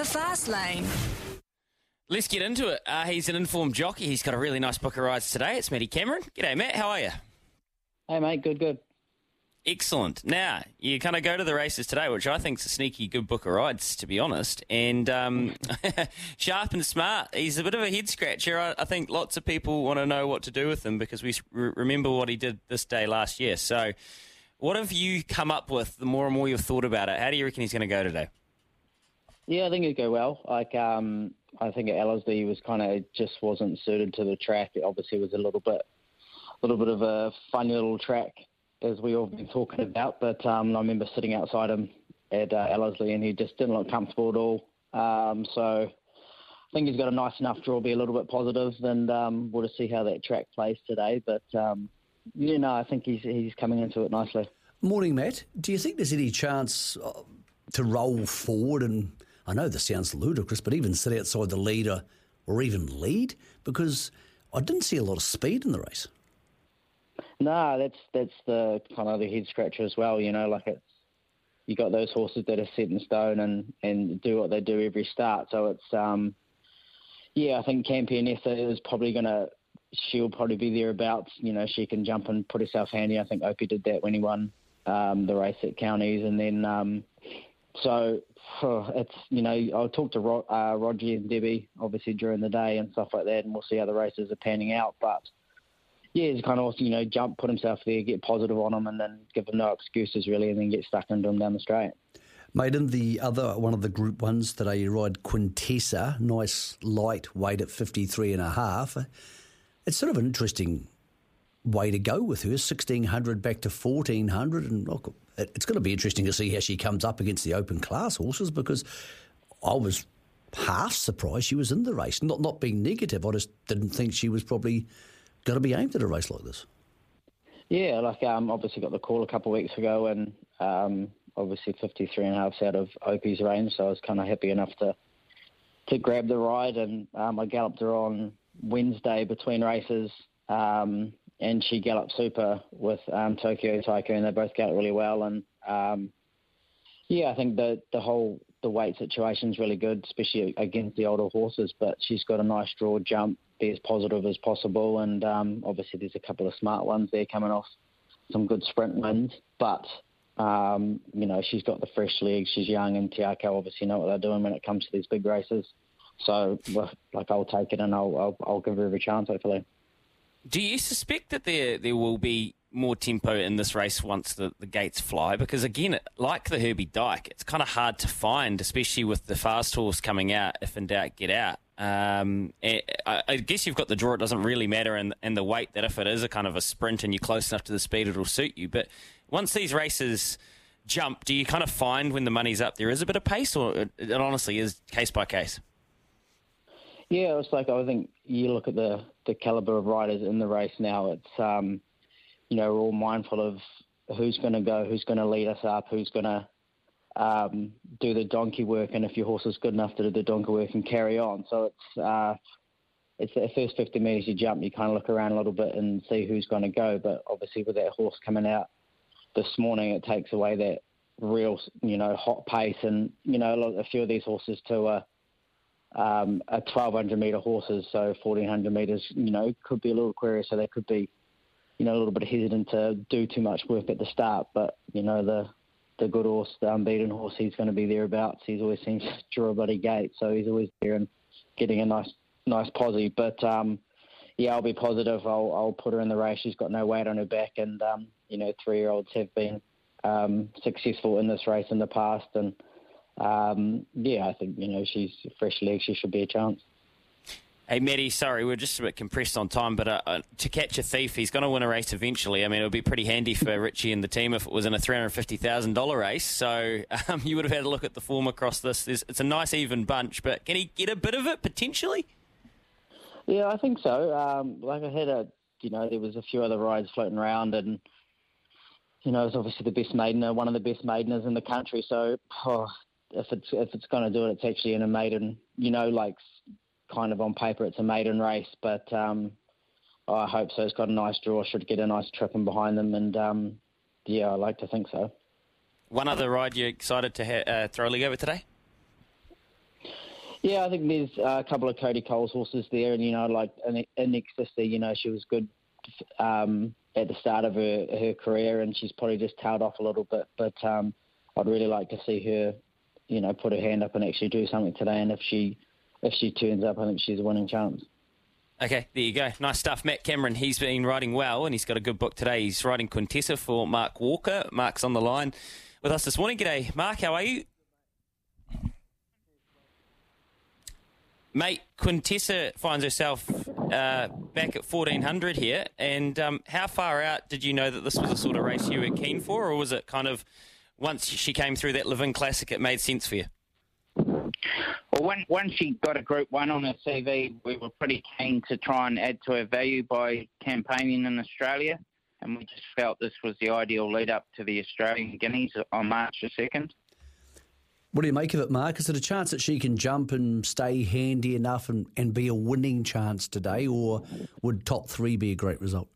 The Fast Lane. Let's get into it. Uh, he's an informed jockey. He's got a really nice book of rides today. It's Matty Cameron. G'day, Matt. How are you? Hey, mate. Good, good. Excellent. Now, you kind of go to the races today, which I think is a sneaky good book of rides, to be honest. And um, sharp and smart. He's a bit of a head scratcher. I, I, think lots of people want to know what to do with him because we re- remember what he did this day last year. So, what have you come up with the more and more you've thought about it? How do you reckon he's going to go today? Yeah, I think it'd go well. Like, um, I think at Ellerslie was kind of just wasn't suited to the track. It obviously was a little bit, a little bit of a funny little track as we all been talking about. But um, I remember sitting outside him at uh, Ellerslie, and he just didn't look comfortable at all. Um, so I think he's got a nice enough draw, to be a little bit positive, and um, we'll just see how that track plays today. But um, you know, I think he's he's coming into it nicely. Morning, Matt. Do you think there's any chance uh, to roll forward and? I know this sounds ludicrous, but even sit outside the leader or even lead because I didn't see a lot of speed in the race. No, that's that's the kind of the head scratcher as well. You know, like it's you got those horses that are set in stone and and do what they do every start. So it's um, yeah, I think Campionessa is probably going to she'll probably be thereabouts. You know, she can jump and put herself handy. I think Opie did that when he won um, the race at Counties, and then um, so it's you know I'll talk to uh, Roger and Debbie obviously during the day and stuff like that, and we'll see how the races are panning out. But yeah, he's kind of you know jump, put himself there, get positive on him, and then give him no excuses really, and then get stuck into him down the straight. Made in the other one of the Group Ones today, you ride Quintessa, nice light weight at fifty three and a half. It's sort of an interesting way to go with her, sixteen hundred back to fourteen hundred, and look, it's going to be interesting to see how she comes up against the open class horses because I was half surprised she was in the race. Not not being negative, I just didn't think she was probably going to be aimed at a race like this. Yeah, like um, obviously got the call a couple of weeks ago, and um, obviously 53 and a half out of Opie's range, so I was kind of happy enough to to grab the ride, and um, I galloped her on Wednesday between races. Um, and she galloped super with um, Tokyo Tycoon. They both galloped really well, and um, yeah, I think the the whole the weight situation is really good, especially against the older horses. But she's got a nice draw jump, be as positive as possible, and um, obviously there's a couple of smart ones there coming off some good sprint wins. But um, you know she's got the fresh legs, she's young, and Te Akau obviously know what they're doing when it comes to these big races. So, like, I'll take it and I'll, I'll, I'll give her every chance, hopefully. Do you suspect that there there will be more tempo in this race once the, the gates fly? Because again, like the Herbie Dyke, it's kind of hard to find, especially with the fast horse coming out. If in doubt, get out. Um, I, I, guess you've got the draw; it doesn't really matter, and, and the weight that if it is a kind of a sprint and you're close enough to the speed, it'll suit you. But once these races jump, do you kind of find when the money's up there is a bit of pace, or it, it honestly is case by case? Yeah, it's like I think you look at the the caliber of riders in the race now. It's um, you know we're all mindful of who's going to go, who's going to lead us up, who's going to um, do the donkey work, and if your horse is good enough to do the donkey work and carry on. So it's uh, it's the first 50 metres you jump, you kind of look around a little bit and see who's going to go. But obviously, with that horse coming out this morning, it takes away that real, you know, hot pace. And you know, a few of these horses too are um, a 1200 metre horses, so 1400 metres, you know, could be a little query, so they could be, you know, a little bit hesitant to do too much work at the start. But you know, the the good horse, the unbeaten horse, he's going to be thereabouts. He's always seems to draw a bloody gate, so he's always there and getting a nice nice posse. But um, yeah, I'll be positive. I'll I'll put her in the race. She's got no weight on her back, and um, you know, three year olds have been um, successful in this race in the past, and um, yeah, I think you know she's fresh legs. She should be a chance. Hey, Matty, sorry, we're just a bit compressed on time, but uh, uh, to catch a thief, he's going to win a race eventually. I mean, it would be pretty handy for Richie and the team if it was in a $350,000 race. So um, you would have had a look at the form across this. There's, it's a nice, even bunch, but can he get a bit of it potentially? Yeah, I think so. Um, like I had a, you know, there was a few other rides floating around, and you know, it's obviously the best maidener, one of the best maideners in the country. So oh, if it's if it's going to do it, it's actually in a maiden. You know, like kind of on paper, it's a maiden race, but um, I hope so. It's got a nice draw, should get a nice trip in behind them, and um, yeah, I like to think so. One other ride you're excited to ha- uh, throw a leg over today? Yeah, I think there's a couple of Cody Cole's horses there, and you know, like in, in Sister, you know, she was good um, at the start of her her career, and she's probably just tailed off a little bit. But um, I'd really like to see her, you know, put her hand up and actually do something today. And if she if she turns up, I think she's a winning chance. Okay, there you go. Nice stuff. Matt Cameron, he's been riding well and he's got a good book today. He's riding Quintessa for Mark Walker. Mark's on the line with us this morning. G'day, Mark. How are you? Mate, Quintessa finds herself uh, back at 1400 here. And um, how far out did you know that this was the sort of race you were keen for, or was it kind of once she came through that Levin Classic, it made sense for you? Well, when, when she got a Group 1 on her CV, we were pretty keen to try and add to her value by campaigning in Australia. And we just felt this was the ideal lead up to the Australian Guineas on March the 2nd. What do you make of it, Mark? Is it a chance that she can jump and stay handy enough and, and be a winning chance today, or would top three be a great result?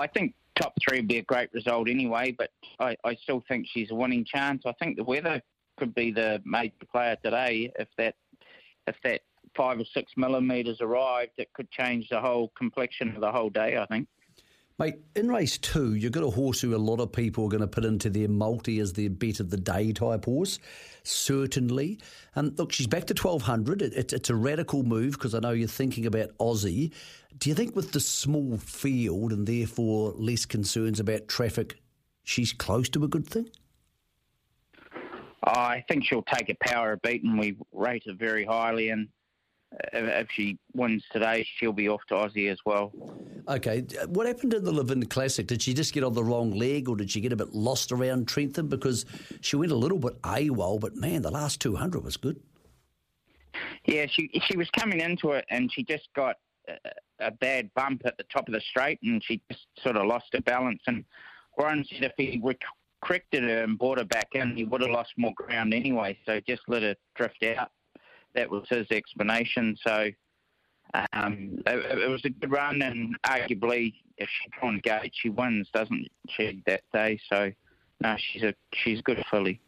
I think top three would be a great result anyway, but I, I still think she's a winning chance. I think the weather could be the major player today. If that if that five or six millimetres arrived, it could change the whole complexion of the whole day. I think. Mate, in race two, you've got a horse who a lot of people are going to put into their multi as their bet of the day type horse, certainly. And look, she's back to 1200. It, it, it's a radical move because I know you're thinking about Aussie. Do you think with the small field and therefore less concerns about traffic, she's close to a good thing? I think she'll take a power of beat, and we rate her very highly. And if she wins today, she'll be off to Aussie as well. Okay. What happened in the Levin Classic? Did she just get on the wrong leg or did she get a bit lost around Trentham? Because she went a little bit AWOL, but man, the last 200 was good. Yeah, she she was coming into it and she just got uh, a, bad bump at the top of the straight and she just sort of lost her balance. And Warren said if he rec- corrected her and brought her back in, he would have lost more ground anyway. So just let her drift out that was his explanation. So um, it, it, was a good run, and arguably, if she on gate, she wins, doesn't she, that day? So no, she's a she's a good filly.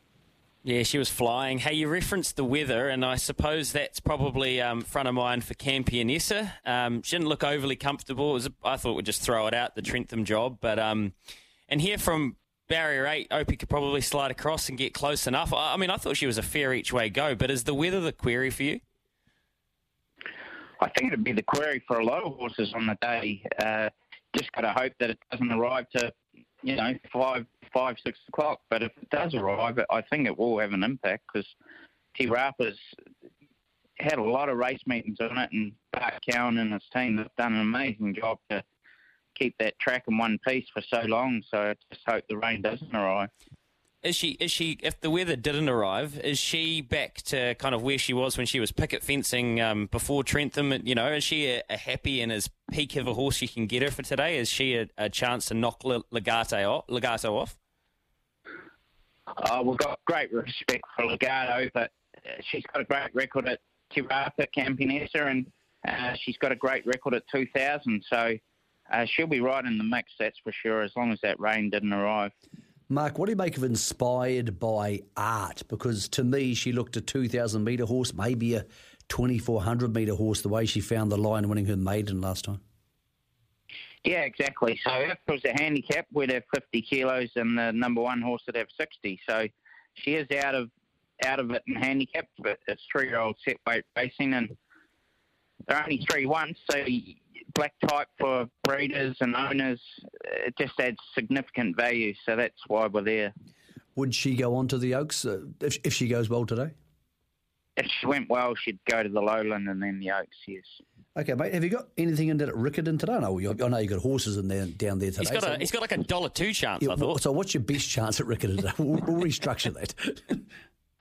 Yeah, she was flying. Hey, you referenced the weather, and I suppose that's probably um, front of mind for Campionessa. Um, she didn't look overly comfortable. Was, I thought we'd just throw it out, the Trentham job. But um, and here from barrier eight, Opie could probably slide across and get close enough. I mean, I thought she was a fair each way go, but is the weather the query for you? I think it'd be the query for a lot of horses on the day. Uh, just got to hope that it doesn't arrive to, you know, five, five, six o'clock. But if it does arrive, I think it will have an impact because Te Rapa's had a lot of race meetings on it, and Bart Cowan and his team have done an amazing job to keep that track in one piece for so long. So I just hope the rain doesn't arrive. Is she? Is she? If the weather didn't arrive, is she back to kind of where she was when she was picket fencing um, before Trentham? You know, is she a, a, happy and as peak of a horse you can get her for today? Is she a, a chance to knock Legato off? Legato off? Uh, we've got great respect for Legato, but uh, she's got a great record at Te Rapa Campionessa, and uh, she's got a great record at 2000. So uh, she'll be right in the mix, that's for sure, as long as that rain didn't arrive. Mark, what do you make of inspired by art? Because to me, she looked a 2,000 metre horse, maybe a 2,400 metre horse, the way she found the line winning her maiden last time. Yeah, exactly. So if it was a handicap, we'd have 50 kilos and the number one horse would have 60. So she is out of out of it in handicap, but it's three-year-old set weight racing, and they're only three once, so black type for breeders and owners, it just adds significant value. So that's why we're there. Would she go on to the Oaks uh, if, if she goes well today? If she went well, she'd go to the Lowland and then the Oaks, yes. Okay, mate. Have you got anything in there at Riccarton today? No, I know you've got horses in there down there today. He's got, a, he's got like a dollar two chance, yeah, I thought. So what's your best chance at Riccarton We'll, we'll restructure that.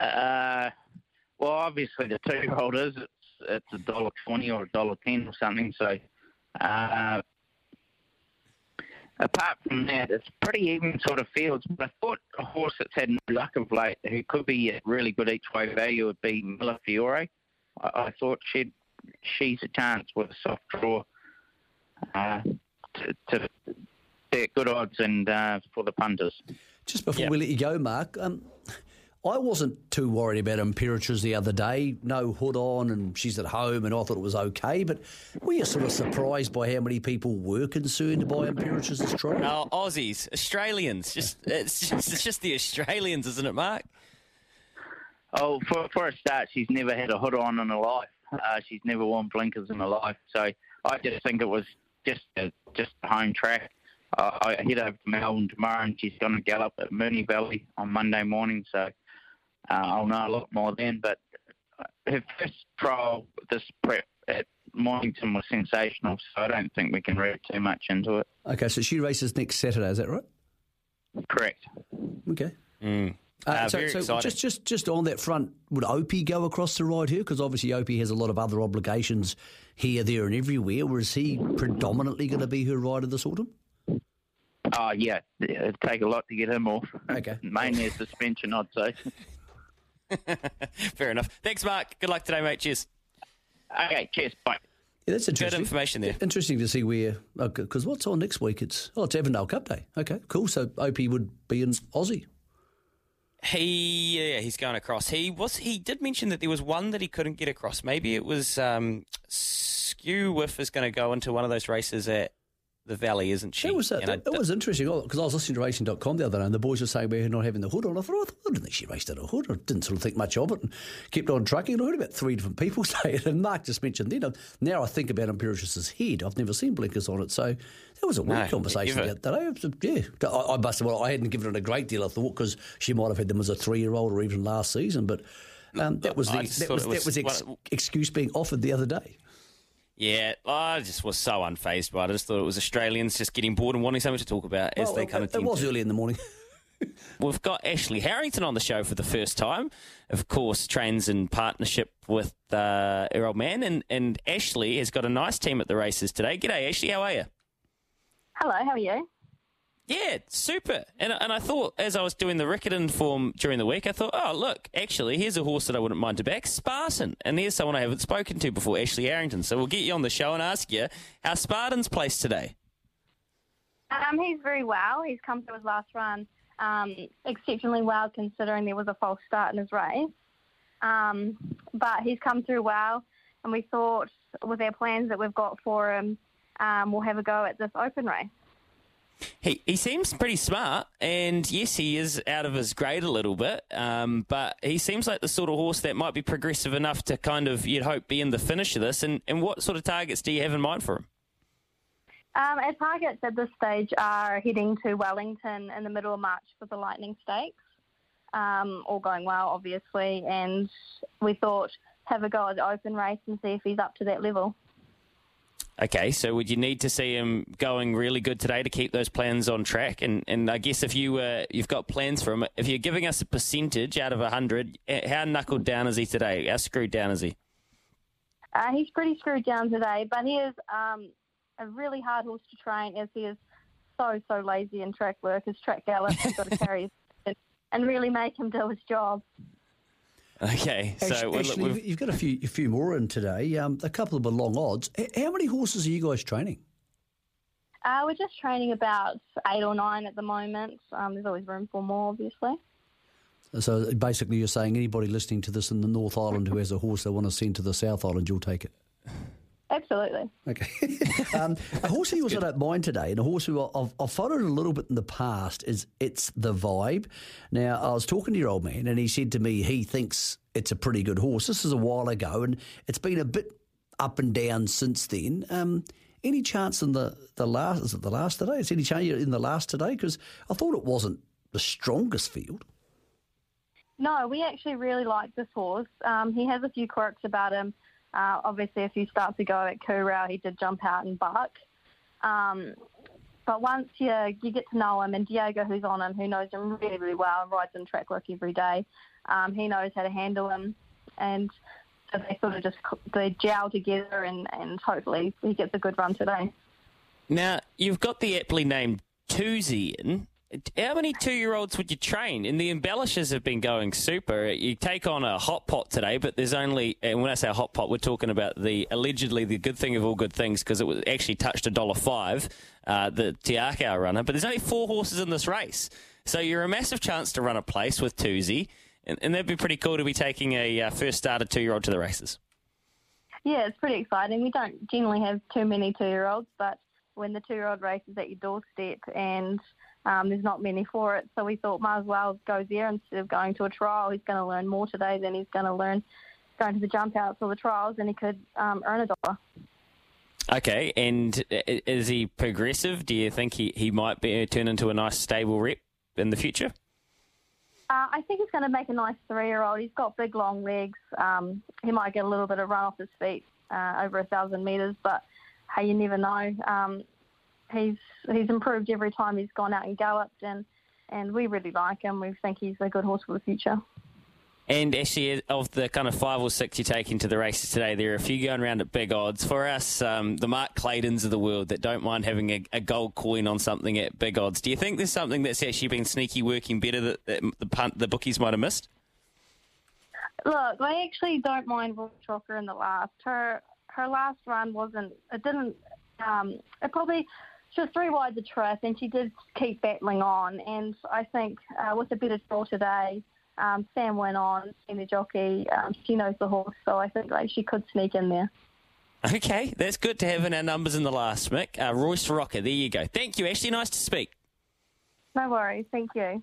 uh, well, obviously the two-year-old is. It's, it's a dollar twenty or a dollar ten or something. So uh, apart from that, it's pretty even sort of fields. But I thought a horse that's had no luck of late, who could be a really good each way value, would be Miller Fiore. I, I thought she'd she's a chance with a soft draw uh, to, to be good odds and uh, for the punters. Just before we let you go, Mark, um, I wasn't too worried about Imperatriz the other day. No hood on, and she's at home, and I thought it was okay. But were you sort of surprised by how many people were concerned by Imperatriz' trial? Oh, Aussies, Australians. Just it's just it's just the Australians, isn't it, Mark? Oh, for for a start, she's never had a hood on in her life. Uh, she's never worn blinkers in her life. So I just think it was just a, just a home track. Uh, I head over to Melbourne tomorrow, and she's going to gallop at Moonee Valley on Monday morning. So uh, I'll know a lot more then. But her first trial, this prep at Mornington was sensational, so I don't think we can read too much into it. Okay, so she races next Saturday, is that right? Correct. Okay. Mm. Uh, Uh, so, so just just just on that front, would Opie go across to ride her? Because obviously Opie has a lot of other obligations here, there, and everywhere. Or is he predominantly going to be her rider this autumn? Oh, yeah, it'd take a lot to get him off. Okay. Mainly a suspension, I'd say. Fair enough. Thanks, Mark. Good luck today, mate. Cheers. Okay, cheers. Bye. Yeah, that's Good interesting. information there. Interesting to see where because what's on next week? It's oh, it's Avondale Cup Day. Okay, cool. So Opie would be in Aussie. He yeah, he's going across. He was he did mention that there was one that he couldn't get across. Maybe it was um, Skew Whiff is going to go into one of those races at the Valley, isn't she? It was uh, And I that, that was interesting because I was listening to racing.com the other day and the boys were saying about her not having the hood on. I thought, oh, I didn't think she raced in a hood. I didn't sort of think much of it and kept on trucking. And I heard about three different people say it. And Mark just mentioned then. Now I think about Imperatriz's head. I've never seen blinkers on it. So that was a weird No, conversation other day. Yeah, I, I must have, well, I hadn't given it a great deal of thought because she might have had them as a three year old or even last season. But um, that was the that was, it that was was ex- one- excuse being offered the other day. Yeah, I just was so unfazed by it. I just thought it was Australians just getting bored and wanting something to talk about as Well, they kind it, of it was to. early in the morning. We've got Ashley Harrington on the show for the first time. Of course, trains in partnership with uh, her old man, and, and Ashley has got a nice team at the races today. G'day, Ashley. How are you? Hello, how are you? Yeah, super. And and I thought as I was doing the Riccarton form during the week, I thought, oh look, actually, here's a horse that I wouldn't mind to back, Spartan. And here's someone I haven't spoken to before, Ashley Harrington. So we'll get you on the show and ask you how Spartan's placed today. Um, he's very well. He's come through his last run um, exceptionally well, considering there was a false start in his race. Um, but he's come through well, and we thought with our plans that we've got for him, um, we'll have a go at this open race. He he seems pretty smart, and yes, he is out of his grade a little bit. Um, but he seems like the sort of horse that might be progressive enough to kind of you'd hope be in the finish of this. And and what sort of targets do you have in mind for him? Um, our targets at this stage are heading to Wellington in the middle of March for the Lightning Stakes. Um, all going well, obviously, and we thought have a go at the open race and see if he's up to that level. Okay, so would you need to see him going really good today to keep those plans on track? And and I guess if you uh, you've got plans for him, if you're giving us a percentage out of hundred, how knuckled down is he today? How screwed down is he? Uh, he's pretty screwed down today, but he is um, a really hard horse to train as he is so, so lazy in track work. His track gallop, you've got to carry his and really make him do his job. Okay, so Actually, well, look, actually, we've- you've got a few, a few more in today. Um, a couple of long odds. How many horses are you guys training? Uh, we're just training about eight or nine at the moment. Um, there's always room for more, obviously. So basically, you're saying anybody listening to this in the North Island who has a horse they want to send to the South Island, you'll take it. Absolutely. Okay. um, a horse who yours I don't mind today, and a horse who I've, I've followed a little bit in the past is It's the Vibe. Now, I was talking to your old man, and he said to me he thinks it's a pretty good horse. This is a while ago, and it's been a bit up and down since then. Um, any chance in the, the last, is it the last today? Is any chance in the last today? Because I thought it wasn't the strongest field. No, we actually really like this horse. Um, he has a few quirks about him. Uh, obviously, a few starts ago at Kurau, he did jump out and buck. Um, but once you, you get to know him, and Diego, who's on him, who knows him really, really well rides in track work every day, um, he knows how to handle him. And so they sort of just they gel together, and, and hopefully he gets a good run today. now you've got the aptly named Toozy in. How many two-year-olds would you train? And the embellishers have been going super. You take on a hot pot today, but there's only, and when I say hot pot, we're talking about the allegedly the good thing of all good things because it was actually touched a dollar five, uh, the Te Akau runner. But there's only four horses in this race, so you're a massive chance to run a place with Toozy. And, and that'd be pretty cool to be taking a uh, first starter two year old to the races. Yeah, it's pretty exciting. We don't generally have too many two year olds, but when the two year old race is at your doorstep and um, there's not many for it, so we thought might as well go there instead of going to a trial. He's going to learn more today than he's going to learn going to the jump outs or the trials, and he could um, earn a dollar. Okay, and is he progressive? Do you think he, he might be turn into a nice stable rep in the future? Uh, I think he's going to make a nice three-year-old. He's got big, long legs. Um, he might get a little bit of run off his feet uh, over a thousand metres, but hey, you never know. Um, he's he's improved every time he's gone out and galloped, and and we really like him. We think he's a good horse for the future. And actually, of the kind of five or six you take into the races today, there are a few going around at big odds. For us, um, the Mark Claydens of the world that don't mind having a, a, gold coin on something at big odds. Do you think there's something that's actually been sneaky working better that, that the punt, the bookies might have missed? Look, I actually don't mind Royce Rocker in the last. Her her last run wasn't. It didn't. Um, it probably she was three wide the trip, and she did keep battling on. And I think uh, with a better draw today um, Sam went on, senior jockey. Um, she knows the horse, so I think like she could sneak in there. Okay, that's good to have in our numbers in the last, Mick. Uh, Royce Rocker, there you go. Thank you, Ashley. Nice to speak. No worries. Thank you.